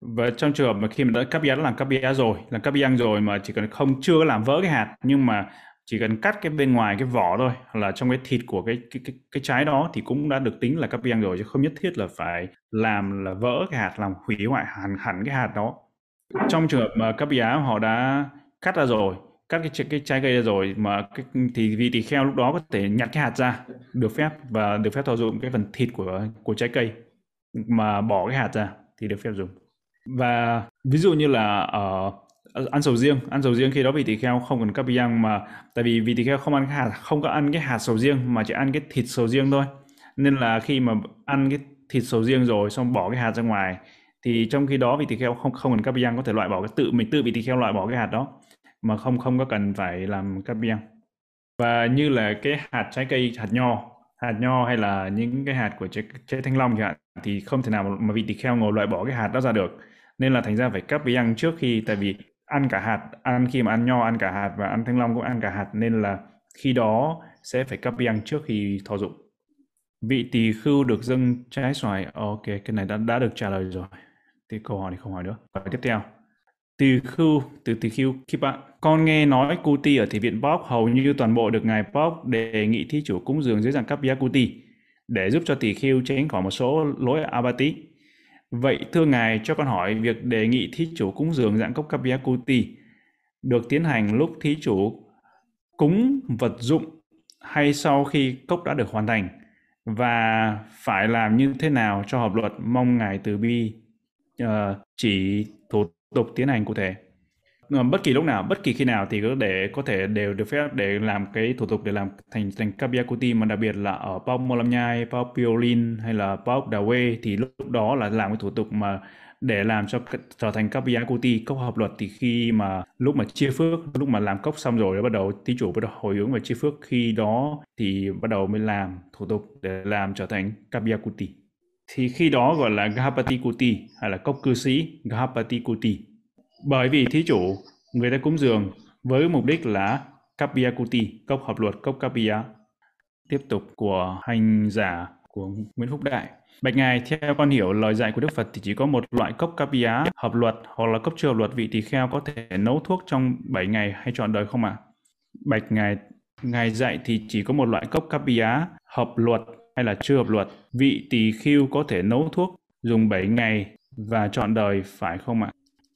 Và trong trường hợp mà khi mà đã cắp biang đã làm cắp biang rồi làm cắp biang rồi mà chỉ cần không chưa làm vỡ cái hạt nhưng mà chỉ cần cắt cái bên ngoài cái vỏ thôi là trong cái thịt của cái cái cái, cái trái đó thì cũng đã được tính là cắp biang rồi chứ không nhất thiết là phải làm là vỡ cái hạt làm hủy hoại hẳn hẳn cái hạt đó. Trong trường hợp mà cắp giá họ đã cắt ra rồi cắt cái, cái trái cây ra rồi mà cái, thì vị tỳ kheo lúc đó có thể nhặt cái hạt ra được phép và được phép thao dụng cái phần thịt của của trái cây mà bỏ cái hạt ra thì được phép dùng. Và ví dụ như là ở uh, ăn sầu riêng ăn sầu riêng khi đó vị tỳ kheo không cần kapiang mà tại vì vị tỳ kheo không ăn cái hạt không có ăn cái hạt sầu riêng mà chỉ ăn cái thịt sầu riêng thôi. Nên là khi mà ăn cái thịt sầu riêng rồi xong bỏ cái hạt ra ngoài thì trong khi đó vị tỳ kheo không không cần kapiang có thể loại bỏ cái tự mình tự vị tỳ kheo loại bỏ cái hạt đó mà không không có cần phải làm cắt biang và như là cái hạt trái cây hạt nho hạt nho hay là những cái hạt của trái, trái thanh long chẳng hạn thì không thể nào mà, vị tỳ kheo ngồi loại bỏ cái hạt đó ra được. Nên là thành ra phải cắt biang trước khi tại vì ăn cả hạt, ăn khi mà ăn nho, ăn cả hạt và ăn thanh long cũng ăn cả hạt, nên là khi đó sẽ phải cắt biang trước khi thọ dụng. Vị tỳ khưu được dâng trái xoài, ok, cái này đã đã được trả lời rồi. Thì câu hỏi này không hỏi nữa. Câu hỏi tiếp theo. Tỳ khưu, từ tỳ khưu, khi bạn, con nghe nói Kuti ở thị viện Pop hầu như toàn bộ được ngài Pop đề nghị thí chủ cúng dường dưới dạng cấp Kuti để giúp cho tỳ khưu tránh khỏi một số lỗi abati. Vậy thưa ngài cho con hỏi việc đề nghị thí chủ cúng dường dạng cốc Kapiakuti Kuti được tiến hành lúc thí chủ cúng vật dụng hay sau khi cốc đã được hoàn thành và phải làm như thế nào cho hợp luật mong ngài từ bi uh, chỉ thủ tục tiến hành cụ thể? Ờ, bất kỳ lúc nào bất kỳ khi nào thì có để có thể đều được phép để làm cái thủ tục để làm thành thành Kabiakuti mà đặc biệt là ở Pop Molamnyai, Pop Piolin hay là Pop Dawe thì lúc đó là làm cái thủ tục mà để làm cho trở thành Kabiakuti cốc hợp luật thì khi mà lúc mà chia phước lúc mà làm cốc xong rồi bắt đầu tí chủ bắt đầu hồi hướng và chia phước khi đó thì bắt đầu mới làm thủ tục để làm trở thành Kabiakuti thì khi đó gọi là Gahapati Kuti hay là cốc cư sĩ Gahapati Kuti. Bởi vì thí chủ người ta cúng dường với mục đích là Kapia Kuti, cốc hợp luật, cốc Kapia. Tiếp tục của hành giả của Nguyễn Phúc Đại. Bạch Ngài, theo con hiểu lời dạy của Đức Phật thì chỉ có một loại cốc Kapia hợp luật hoặc là cốc chưa hợp luật vị tỳ kheo có thể nấu thuốc trong 7 ngày hay trọn đời không ạ? À? Bạch Ngài, Ngài dạy thì chỉ có một loại cốc kapia hợp luật hay là chưa hợp luật. Vị tỳ khưu có thể nấu thuốc dùng 7 ngày và chọn đời phải không ạ?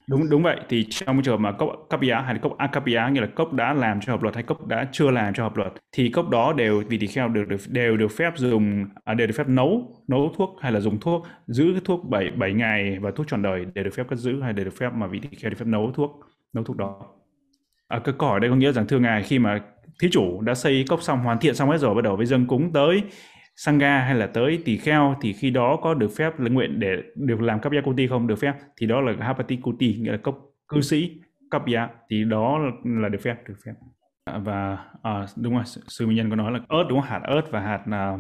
Đúng đúng vậy thì trong trường hợp mà cốc kapia hay là cốc akapia như là cốc đã làm cho hợp luật hay cốc đã chưa làm cho hợp luật thì cốc đó đều vị tỳ kheo được, được đều được phép dùng à, đều được phép nấu nấu thuốc hay là dùng thuốc giữ cái thuốc 7 7 ngày và thuốc trọn đời đều được phép cất giữ hay đều được phép mà vị tỳ kheo được phép nấu thuốc nấu thuốc đó. À, cái câu hỏi đây có nghĩa rằng thưa ngài khi mà thí chủ đã xây cốc xong hoàn thiện xong hết rồi bắt đầu với dân cúng tới sangha hay là tới tỳ kheo thì khi đó có được phép lãnh nguyện để được làm cấp kuti không? Được phép. Thì đó là hapati kuti nghĩa là cấp cư sĩ cấp thì đó là được phép được phép. Và à, đúng rồi sư minh nhân có nói là ớt đúng không? Hạt ớt và hạt à,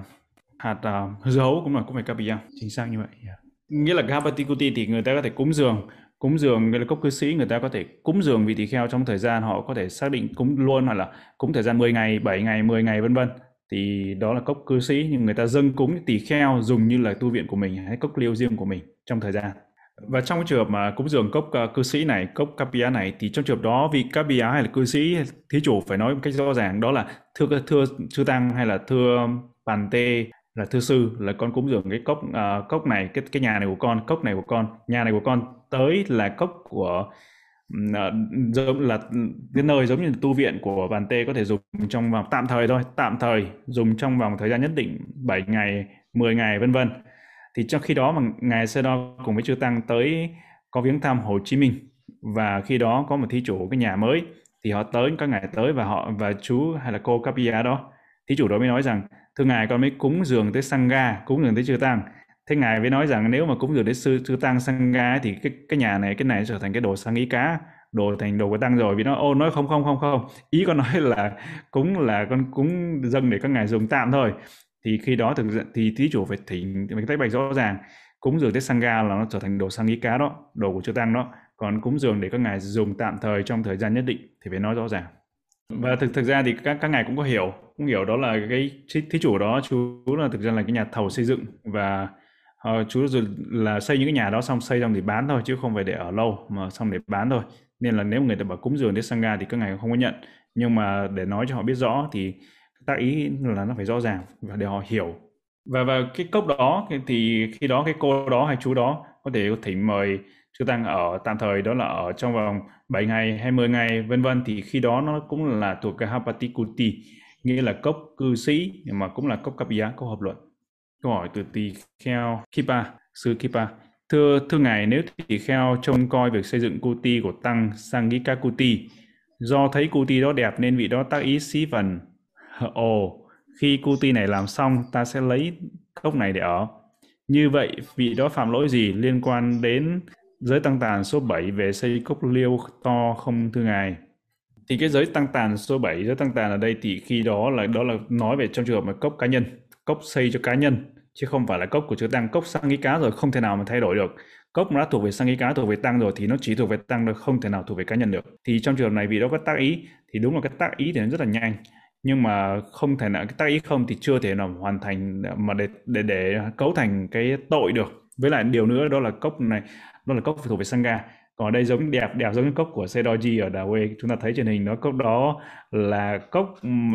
hạt à, dấu cũng là cũng phải cấp chính xác như vậy yeah. nghĩa là hapati kuti thì người ta có thể cúng dường cúng dường nghĩa là cốc cư sĩ người ta có thể cúng dường vị tỳ kheo trong thời gian họ có thể xác định cúng luôn hoặc là cúng thời gian 10 ngày 7 ngày 10 ngày vân vân thì đó là cốc cư sĩ nhưng người ta dâng cúng tỳ kheo dùng như là tu viện của mình hay cốc liêu riêng của mình trong thời gian. Và trong cái trường hợp mà cúng dường cốc uh, cư sĩ này cốc capia này thì trong trường hợp đó vị capia hay là cư sĩ thí chủ phải nói một cách rõ ràng đó là thưa thưa sư tăng hay là thưa bàn tê là thưa sư là con cúng dường cái cốc uh, cốc này cái cái nhà này của con cốc này của con nhà này của con tới là cốc của Ờ, giống là cái nơi giống như tu viện của bàn tê có thể dùng trong vòng, tạm thời thôi, tạm thời dùng trong vòng thời gian nhất định 7 ngày 10 ngày, vân vân. Thì trong khi đó mà ngài sơ Đo cùng với chư tăng tới có viếng thăm Hồ Chí Minh. Và khi đó có một thí chủ cái nhà mới, thì họ tới các ngài tới và họ và chú hay là cô Capia đó, thí chủ đó mới nói rằng, thưa ngài, con mới cúng dường tới Sangha, cúng dường tới chư tăng thế ngài mới nói rằng nếu mà cúng dường đến sư sư tăng sangha thì cái cái nhà này, cái này trở thành cái đồ sang ý cá, đồ thành đồ của tăng rồi. Vì nó, ô, nói không không không không. Ý con nói là cúng là con cúng dâng để các ngài dùng tạm thôi. Thì khi đó thực thì thí chủ phải thỉnh mình tách bạch rõ ràng, cúng dường tới sangha là nó trở thành đồ sang ý cá đó, đồ của chư tăng đó. Còn cúng dường để các ngài dùng tạm thời trong thời gian nhất định thì phải nói rõ ràng. Và thực thực ra thì các các ngài cũng có hiểu. Cũng hiểu đó là cái thí chủ đó, chú là thực ra là cái nhà thầu xây dựng và uh, chú là xây những cái nhà đó xong xây xong thì bán thôi chứ không phải để ở lâu mà xong để bán thôi. Nên là nếu người ta bảo cúng dường đến sangha thì các ngài không có nhận. Nhưng mà để nói cho họ biết rõ thì tác ý là nó phải rõ ràng và để họ hiểu. Và và cái cốc đó thì khi đó cái cô đó hay chú đó có thể có thỉnh mời chư tăng ở tạm thời đó là ở trong vòng 7 ngày hay 10 ngày vân vân. Thì khi đó nó cũng là thuộc cái hapatikuti nghĩa là cốc cư sĩ nhưng mà cũng là cốc kapia cốc hợp luận. Câu hỏi từ tỳ kheo Kipa, sư Kipa. Thưa thưa ngài, nếu tỳ kheo trông coi việc xây dựng kuti của tăng Sangika kuti, do thấy kuti đó đẹp nên vị đó tác ý xí phần. Ồ, khi kuti này làm xong, ta sẽ lấy cốc này để ở. Như vậy, vị đó phạm lỗi gì liên quan đến giới tăng tàn số 7 về xây cốc liêu to không thưa ngài? Thì cái giới tăng tàn số 7, giới tăng tàn ở đây thì khi đó là đó là nói về trong trường hợp mà cốc cá nhân, cốc xây cho cá nhân chứ không phải là cốc của chữ tăng. Cốc sang ý cá rồi không thể nào mà thay đổi được. Cốc đã thuộc về sang ý cá, thuộc về tăng rồi thì nó chỉ thuộc về tăng rồi không thể nào thuộc về cá nhân được. Thì trong trường hợp này vì đó có tác ý, thì đúng là cái tác ý thì nó rất là nhanh. Nhưng mà không thể nào, cái tác ý không thì chưa thể nào hoàn thành, mà để để để cấu thành cái tội được. Với lại điều nữa đó là cốc này, đó là cốc thuộc về sangha còn ở đây giống đẹp đẹp giống cái cốc của Sedoji ở Đà Quê. Chúng ta thấy trên hình đó, cốc đó là cốc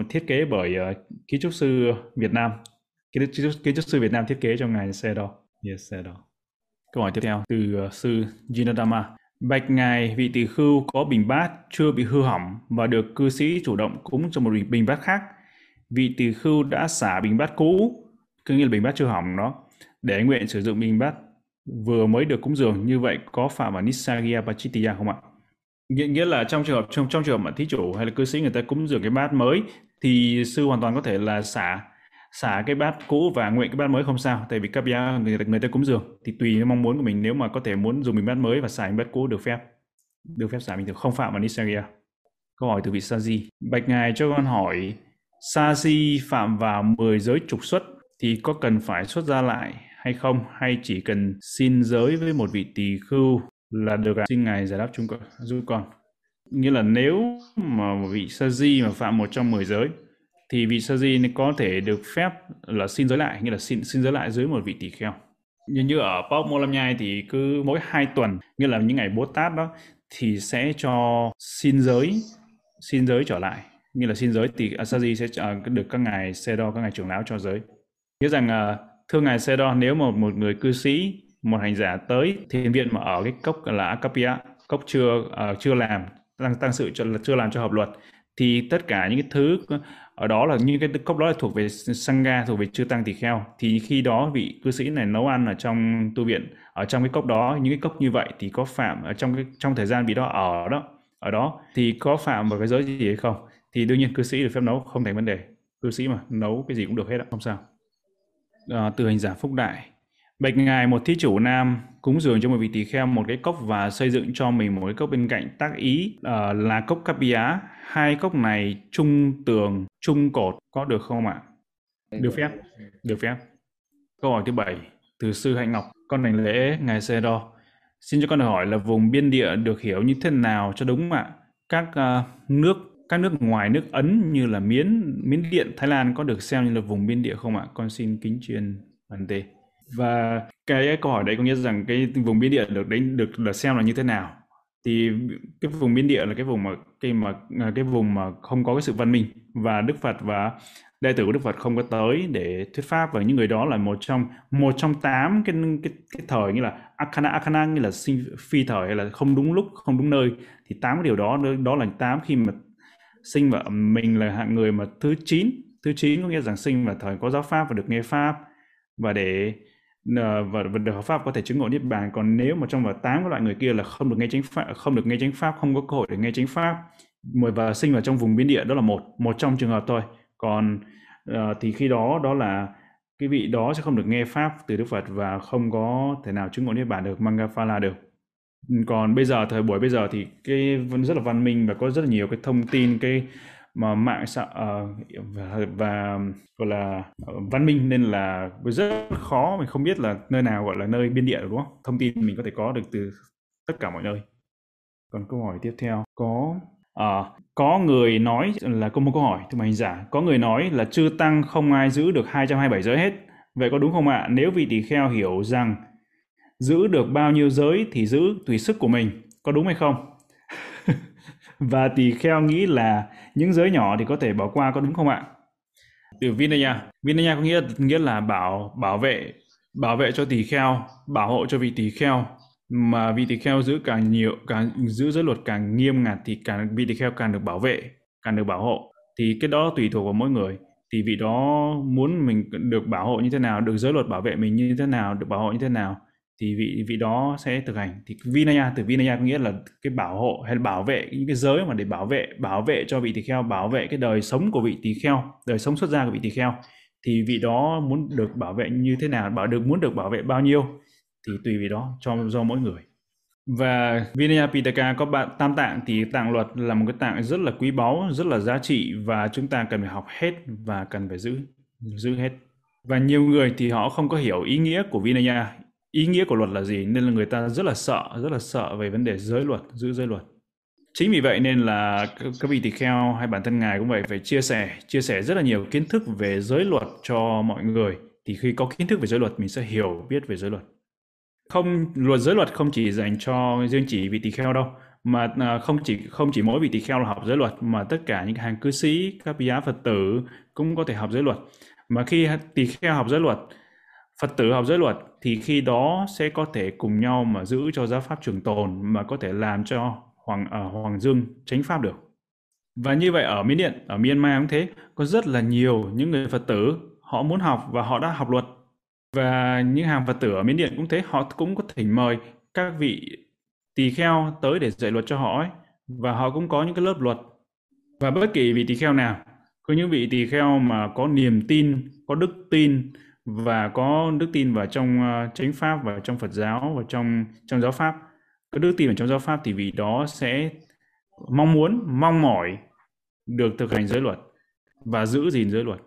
thiết kế bởi ờ, kiến trúc sư Việt Nam kiến trúc, kiến trúc sư Việt Nam thiết kế cho ngài xe đó yes xe đó câu hỏi tiếp theo từ uh, sư Jinadama Bạch ngài vị tỷ khưu có bình bát chưa bị hư hỏng và được cư sĩ chủ động cúng cho một bình bát khác. Vị tỷ khưu đã xả bình bát cũ, cứ như là bình bát chưa hỏng đó, để nguyện sử dụng bình bát vừa mới được cúng dường như vậy có phạm vào Nisagya Pachitiya không ạ? Nghĩa, nghĩa là trong trường hợp trong trong trường hợp mà thí chủ hay là cư sĩ người ta cúng dường cái bát mới thì sư hoàn toàn có thể là xả xả cái bát cũ và nguyện cái bát mới không sao tại vì các bia người ta, người ta cúng dường. Thì tùy mong muốn của mình nếu mà có thể muốn dùng mình bát mới và xả mình bát cũ được phép. Được phép xả bình thường không phạm vào Nisaria câu hỏi từ vị Saji. Bạch ngài cho con hỏi Saji phạm vào 10 giới trục xuất thì có cần phải xuất ra lại hay không? Hay chỉ cần xin giới với một vị tỳ khưu là được à? xin ngài giải đáp chúng con giúp con. Nghĩa là nếu mà một vị di mà phạm một trong 10 giới thì vị sa di có thể được phép là xin giới lại nghĩa là xin xin giới lại dưới một vị tỷ kheo. Như như ở Pop Mô Nhai thì cứ mỗi hai tuần như là những ngày Bố Tát đó thì sẽ cho xin giới xin giới trở lại. Như là xin giới thì Asaji sẽ được các ngài Sedo các ngài trưởng lão cho giới. Nghĩa rằng à, thưa ngài Sedo nếu mà một người cư sĩ một hành giả tới thiền viện mà ở cái cốc là Akapia cốc chưa uh, chưa làm tăng tăng sự cho, chưa làm cho hợp luật thì tất cả những cái thứ ở đó là những cái cốc đó là thuộc về sangha thuộc về chư tăng tỳ kheo. Thì khi đó vị cư sĩ này nấu ăn ở trong tu viện ở trong cái cốc đó những cái cốc như vậy thì có phạm ở trong cái trong thời gian bị đó ở đó ở đó thì có phạm vào cái giới gì hay không? Thì đương nhiên cư sĩ được phép nấu không thành vấn đề. Cư sĩ mà nấu cái gì cũng được hết đó, không sao. À, từ hành giả phúc đại bạch ngài một thí chủ nam cúng dường cho một vị tỳ kheo một cái cốc và xây dựng cho mình một cái cốc bên cạnh. Tác ý uh, là cốc Kapia hai cốc này chung tường chung cột. Có được không ạ? Được phép. Được phép. Câu hỏi thứ bảy từ sư hạnh ngọc. Con đảnh lễ ngài Sê Đo. Xin cho con hỏi là vùng biên địa được hiểu như thế nào cho đúng ạ? Các uh, nước các nước ngoài nước Ấn như là Miến, Miến Điện, Thái Lan có được xem như là vùng biên địa không ạ? Con xin kính truyền bản tề và cái câu hỏi đấy có nghĩa rằng cái vùng biên địa được đánh, được là xem là như thế nào? Thì cái vùng biên địa là cái vùng mà, cái mà à, cái vùng mà không có cái sự văn minh và Đức Phật và đệ tử của Đức Phật không có tới để thuyết pháp và những người đó là một trong một trong tám cái cái cái thời như là akana akana như là sinh, phi thời hay là không đúng lúc, không đúng nơi. Thì tám cái điều đó đó là tám khi mà sinh và mình là hạng người mà thứ chín thứ chín có nghĩa rằng sinh và thời có giáo pháp và được nghe pháp. Và để và, và được hợp pháp có thể chứng ngộ niết bàn. Còn nếu mà trong vào tám các loại người kia là không được nghe chánh pháp không được nghe chánh pháp không có cơ hội để nghe chánh pháp và sinh vào trong vùng biên địa đó là một một trong trường hợp thôi. Còn uh, thì khi đó đó là cái vị đó sẽ không được nghe pháp từ Đức Phật và không có thể nào chứng ngộ niết bàn được Mangaphala được. Còn bây giờ thời buổi bây giờ thì cái rất là văn minh và có rất là nhiều cái thông tin cái mà mạng xã uh, và, và gọi là ờ, văn minh nên là rất khó mình không biết là nơi nào gọi là nơi biên địa đúng không? Thông tin mình có thể có được từ tất cả mọi nơi. Còn câu hỏi tiếp theo có à, có người nói là có một câu hỏi thưa hành giả có người nói là chư tăng không ai giữ được 227 giới hết. Vậy có đúng không ạ? Nếu vị tỳ kheo hiểu rằng giữ được bao nhiêu giới thì giữ tùy sức của mình có đúng hay không? Và tỳ kheo nghĩ là những giới nhỏ thì có thể bỏ qua, có đúng không ạ? Từ Vinaya. Vinaya có nghĩa nghĩa là bảo bảo vệ bảo vệ cho tỳ kheo, bảo hộ cho vị tỳ kheo. Mà vị tỳ kheo giữ càng nhiều, càng, giữ giới luật càng nghiêm ngặt thì càng, vị tỳ kheo càng được bảo vệ, càng được bảo hộ. Thì cái đó tùy thuộc vào mỗi người. Thì vị đó muốn mình được bảo hộ như thế nào, được giới luật bảo vệ mình như thế nào, được bảo hộ như thế nào thì vị vị đó sẽ thực hành. Thì vinaya từ vinaya có nghĩa là cái bảo hộ hay là bảo vệ những cái giới mà để bảo vệ bảo vệ cho vị tỳ kheo bảo vệ cái đời sống của vị tỳ kheo đời sống xuất gia của vị tỳ kheo. Thì vị đó muốn được bảo vệ như thế nào bảo được muốn được bảo vệ bao nhiêu thì tùy vị đó cho do mỗi người. Và Vinaya Pitaka có bạn tam tạng thì tạng luật là một cái tạng rất là quý báu, rất là giá trị và chúng ta cần phải học hết và cần phải giữ giữ hết. Và nhiều người thì họ không có hiểu ý nghĩa của Vinaya, ý nghĩa của luật là gì? Nên là người ta rất là sợ, rất là sợ về vấn đề giới luật, giữ giới luật. Chính vì vậy nên là các vị tỳ kheo hay bản thân ngài cũng vậy, phải chia sẻ chia sẻ rất là nhiều kiến thức về giới luật cho mọi người. Thì khi có kiến thức về giới luật, mình sẽ hiểu biết về giới luật. Không, luật giới luật không chỉ dành cho riêng chỉ vị tỳ kheo đâu, mà à, không chỉ không chỉ mỗi vị tỳ kheo là học giới luật, mà tất cả những hàng cư sĩ, các vị phật tử cũng có thể học giới luật. Mà khi tỳ kheo học giới luật Phật tử học giới luật thì khi đó sẽ có thể cùng nhau mà giữ cho giáo pháp trường tồn mà có thể làm cho Hoàng ở uh, Hoàng Dương tránh pháp được. Và như vậy ở Miến Điện, ở Myanmar cũng thế, có rất là nhiều những người Phật tử họ muốn học và họ đã học luật. Và những hàng Phật tử ở Miến Điện cũng thế, họ cũng có thể mời các vị tỳ kheo tới để dạy luật cho họ ấy. Và họ cũng có những cái lớp luật. Và bất kỳ vị tỳ kheo nào, có những vị tỳ kheo mà có niềm tin, có đức tin, và có đức tin vào trong uh, chánh pháp và trong Phật giáo và trong trong giáo pháp. Có đức tin vào trong giáo pháp thì vị đó sẽ mong muốn mong mỏi được thực hành giới luật và giữ gìn giới luật.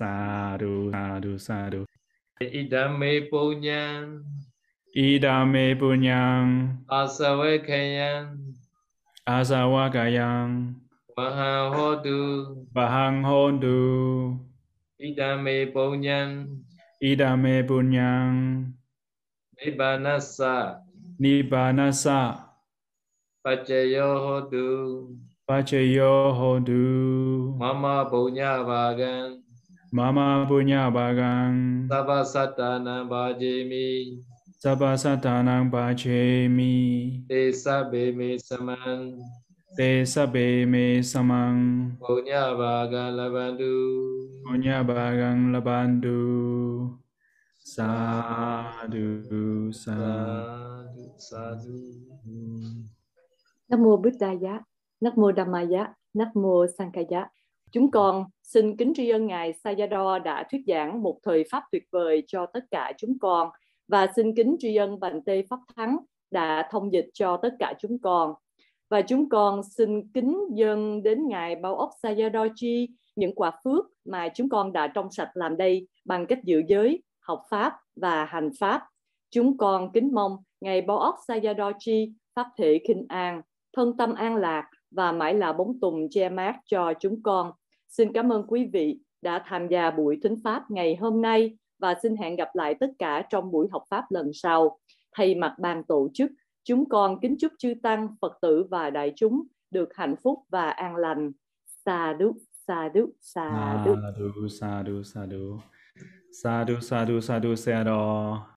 Sa du sa du sa du idame punyan idame punyan asavakayan asawakayang vahang hodu vahang hodu idame punyan idame punyang Nibbanasa Nibbanasa Pachayo hotu Pachayo hodu. Mama punya bagan. Mama punya bagang. Sabha satana bhajemi. Sabha satanang bhajemi. Te sabbe me saman. Te sabbe me samang. Punya bagan labandu. Punya bagang labandu. Sadhu, sadhu, sadhu. Nam mô Buddha giá, Nam mô Dhammaya, Nam mô Sankhaya. Chúng con xin kính tri ân Ngài Sayadaw đã thuyết giảng một thời pháp tuyệt vời cho tất cả chúng con và xin kính tri ân Bành Tê Pháp Thắng đã thông dịch cho tất cả chúng con. Và chúng con xin kính dâng đến Ngài Bao ốc Sayadaw những quả phước mà chúng con đã trong sạch làm đây bằng cách giữ giới, học Pháp và hành Pháp. Chúng con kính mong Ngài Bao ốc Sayadaw Pháp thể kinh an, thân tâm an lạc và mãi là bóng tùng che mát cho chúng con. Xin cảm ơn quý vị đã tham gia buổi thính Pháp ngày hôm nay và xin hẹn gặp lại tất cả trong buổi học Pháp lần sau. Thay mặt ban tổ chức, chúng con kính chúc chư Tăng, Phật tử và đại chúng được hạnh phúc và an lành. Sa đúc, sa đúc, sa đúc. Sadhu, sadhu, sadhu. Sadhu, sadhu, sadhu, sadhu.